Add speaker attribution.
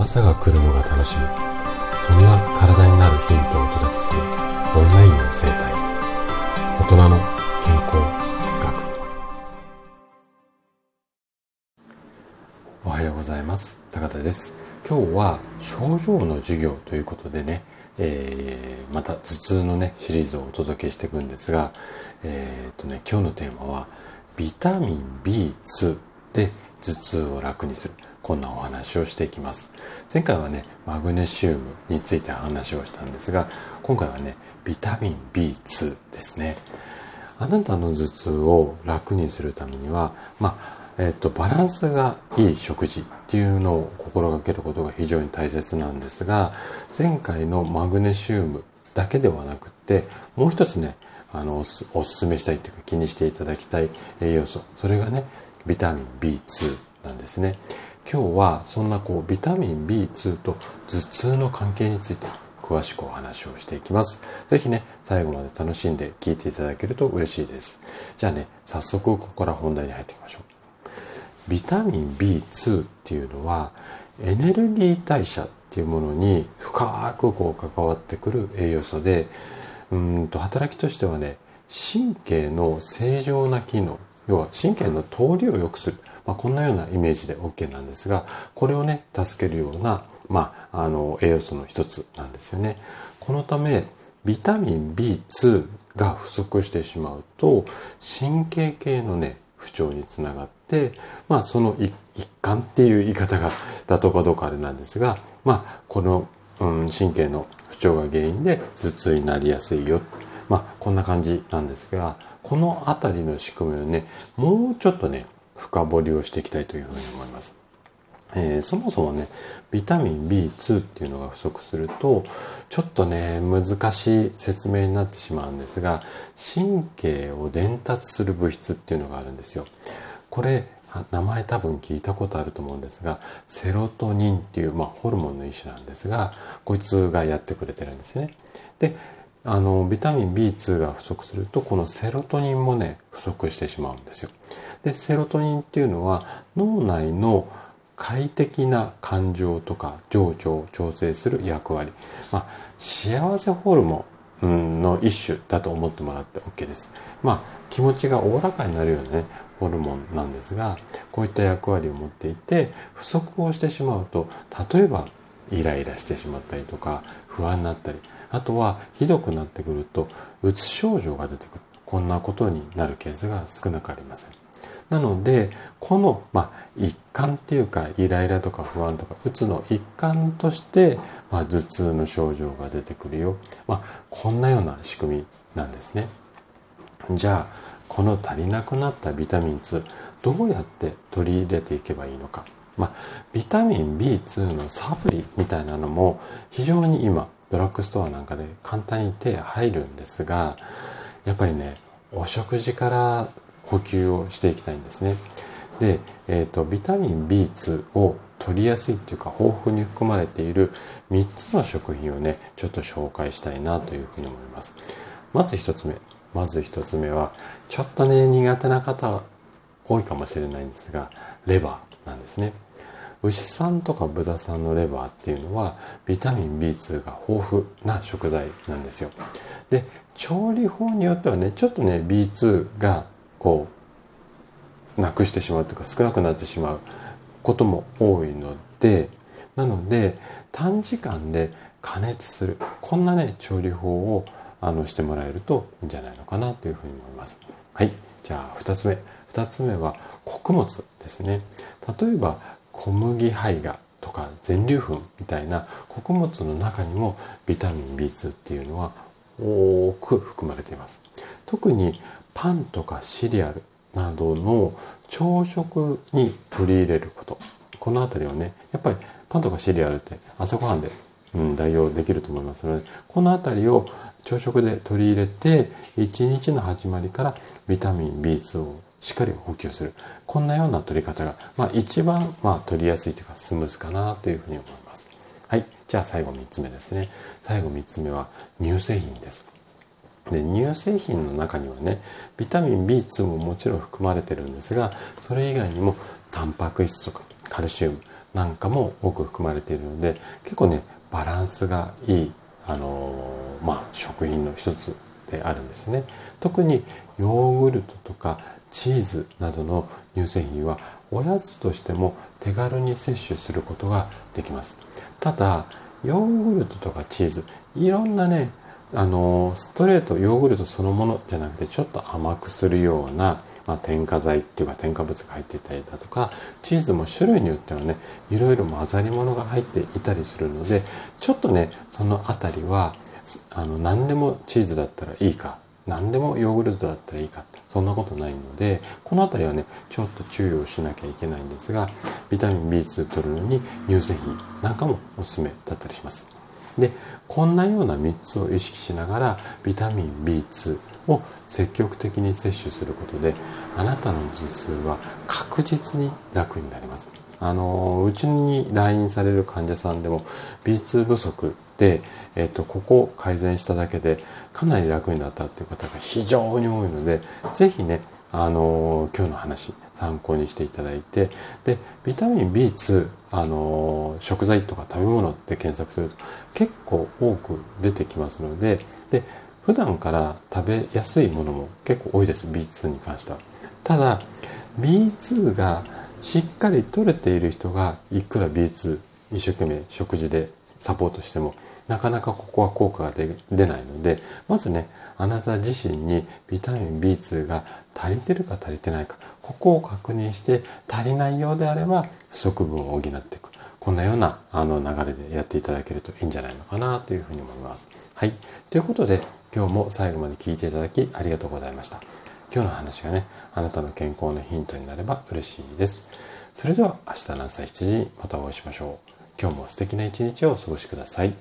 Speaker 1: 朝が来るのが楽しみ。そんな体になるヒントをお届けするオンラインの生態。大人の健康学。おはようございます。高田です。今日は症状の授業ということでねえー、また頭痛のねシリーズをお届けしていくんですが、えー、っとね今日のテーマはビタミン B2 で頭痛を楽にする。こんなお話をしていきます。前回はねマグネシウムについて話をしたんですが今回はねビタミン B2 ですね。あなたの頭痛を楽にするためにはまあえっと、バランスがいい食事っていうのを心がけることが非常に大切なんですが前回のマグネシウムだけではなくってもう一つねあのおすすめしたいというか気にしていただきたい栄養素それがねビタミン B2 なんですね今日はそんなこうビタミン B2 と頭痛の関係について詳しくお話をしていきます。ぜひね、最後まで楽しんで聞いていただけると嬉しいです。じゃあね、早速ここから本題に入っていきましょう。ビタミン B2 っていうのはエネルギー代謝っていうものに深くこう関わってくる栄養素で、うんと働きとしてはね、神経の正常な機能、要は神経の通りを良くする。まあ、こんなようなイメージで OK なんですが、これをね、助けるような、まあ、あの、栄養素の一つなんですよね。このため、ビタミン B2 が不足してしまうと、神経系のね、不調につながって、まあ、その一環っていう言い方が妥当かどうかあれなんですが、まあ、この、うん、神経の不調が原因で頭痛になりやすいよ。まあ、こんな感じなんですが、このあたりの仕組みをね、もうちょっとね、深掘りをしていきたいというふうに思います。えー、そもそもね、ビタミン B2 っていうのが不足すると、ちょっとね、難しい説明になってしまうんですが、神経を伝達する物質っていうのがあるんですよ。これ、名前多分聞いたことあると思うんですが、セロトニンっていう、まあ、ホルモンの一種なんですが、こいつがやってくれてるんですね。で、あの、ビタミン B2 が不足すると、このセロトニンもね、不足してしまうんですよ。で、セロトニンっていうのは脳内の快適な感情とか情緒を調整する役割。まあ、幸せホルモンの一種だと思ってもらって OK です。まあ、気持ちがおおらかになるようなね、ホルモンなんですが、こういった役割を持っていて、不足をしてしまうと、例えばイライラしてしまったりとか、不安になったり、あとはひどくなってくると、うつ症状が出てくる。こんなことになるケースが少なくありません。なので、この、まあ、一環っていうか、イライラとか不安とか、うつの一環として、まあ、頭痛の症状が出てくるよ。まあ、こんなような仕組みなんですね。じゃあ、この足りなくなったビタミン2、どうやって取り入れていけばいいのか。まあ、ビタミン B2 のサプリみたいなのも、非常に今、ドラッグストアなんかで簡単に手入るんですが、やっぱりね、お食事から補給をしていきたいんですね。で、えっ、ー、と、ビタミン B2 を取りやすいっていうか豊富に含まれている3つの食品をね、ちょっと紹介したいなというふうに思います。まず1つ目。まず1つ目は、ちょっとね、苦手な方多いかもしれないんですが、レバーなんですね。牛さんとか豚さんのレバーっていうのはビタミン B2 が豊富な食材なんですよ。で、調理法によってはね、ちょっとね、B2 がこう、なくしてしまうというか少なくなってしまうことも多いので、なので短時間で加熱する。こんなね、調理法をあのしてもらえるといいんじゃないのかなというふうに思います。はい。じゃあ二つ目。二つ目は穀物ですね。例えば小麦胚芽とか全粒粉みたいな穀物の中にもビタミン B2 っていうのは多く含まれています。特にパンとかシリアルなどの朝食に取り入れること。このあたりをね、やっぱりパンとかシリアルって朝ごはんで、うん、代用できると思いますので、このあたりを朝食で取り入れて、一日の始まりからビタミン B2 をしっかり補給する。こんなような取り方が、まあ一番、まあ取りやすいというかスムーズかなというふうに思います。はい。じゃあ最後3つ目ですね。最後3つ目は乳製品です。で、乳製品の中にはね、ビタミン B2 ももちろん含まれてるんですが、それ以外にもタンパク質とかカルシウム、なんかも多く含まれているので結構ねバランスがいい、あのー、まあ、食品の一つであるんですね。特にヨーグルトとかチーズなどの乳製品はおやつとしても手軽に摂取することができます。ただヨーグルトとかチーズいろんなねあのストレートヨーグルトそのものじゃなくてちょっと甘くするような、まあ、添加剤っていうか添加物が入っていたりだとかチーズも種類によってはねいろいろ混ざり物が入っていたりするのでちょっとねその辺りはあの何でもチーズだったらいいか何でもヨーグルトだったらいいかそんなことないのでこの辺りはねちょっと注意をしなきゃいけないんですがビタミン B2 取るのに乳製品なんかもおすすめだったりします。でこんなような3つを意識しながらビタミン B2 を積極的に摂取することであなたの頭痛は確実に楽になりますあのうちに来院される患者さんでも B2 不足で、えっと、ここを改善しただけでかなり楽になったっていう方が非常に多いので是非ねあの今日の話参考にしていただいてでビタミン B2 あの食材とか食べ物って検索すると結構多く出てきますのでで普段から食べやすいものも結構多いです B2 に関しては。ただ B2 がしっかり取れている人がいくら B2 一生懸命食事でサポートしてもなかなかここは効果が出ないのでまずねあなた自身にビタミン B2 が足りてるか足りてないかここを確認して足りないようであれば不足分を補っていくこんなようなあの流れでやっていただけるといいんじゃないのかなというふうに思います。はい。ということで今日も最後まで聞いていただきありがとうございました。今日の話がね、あなたの健康のヒントになれば嬉しいです。それでは明日の朝7時またお会いしましょう。今日も素敵な一日をお過ごしください。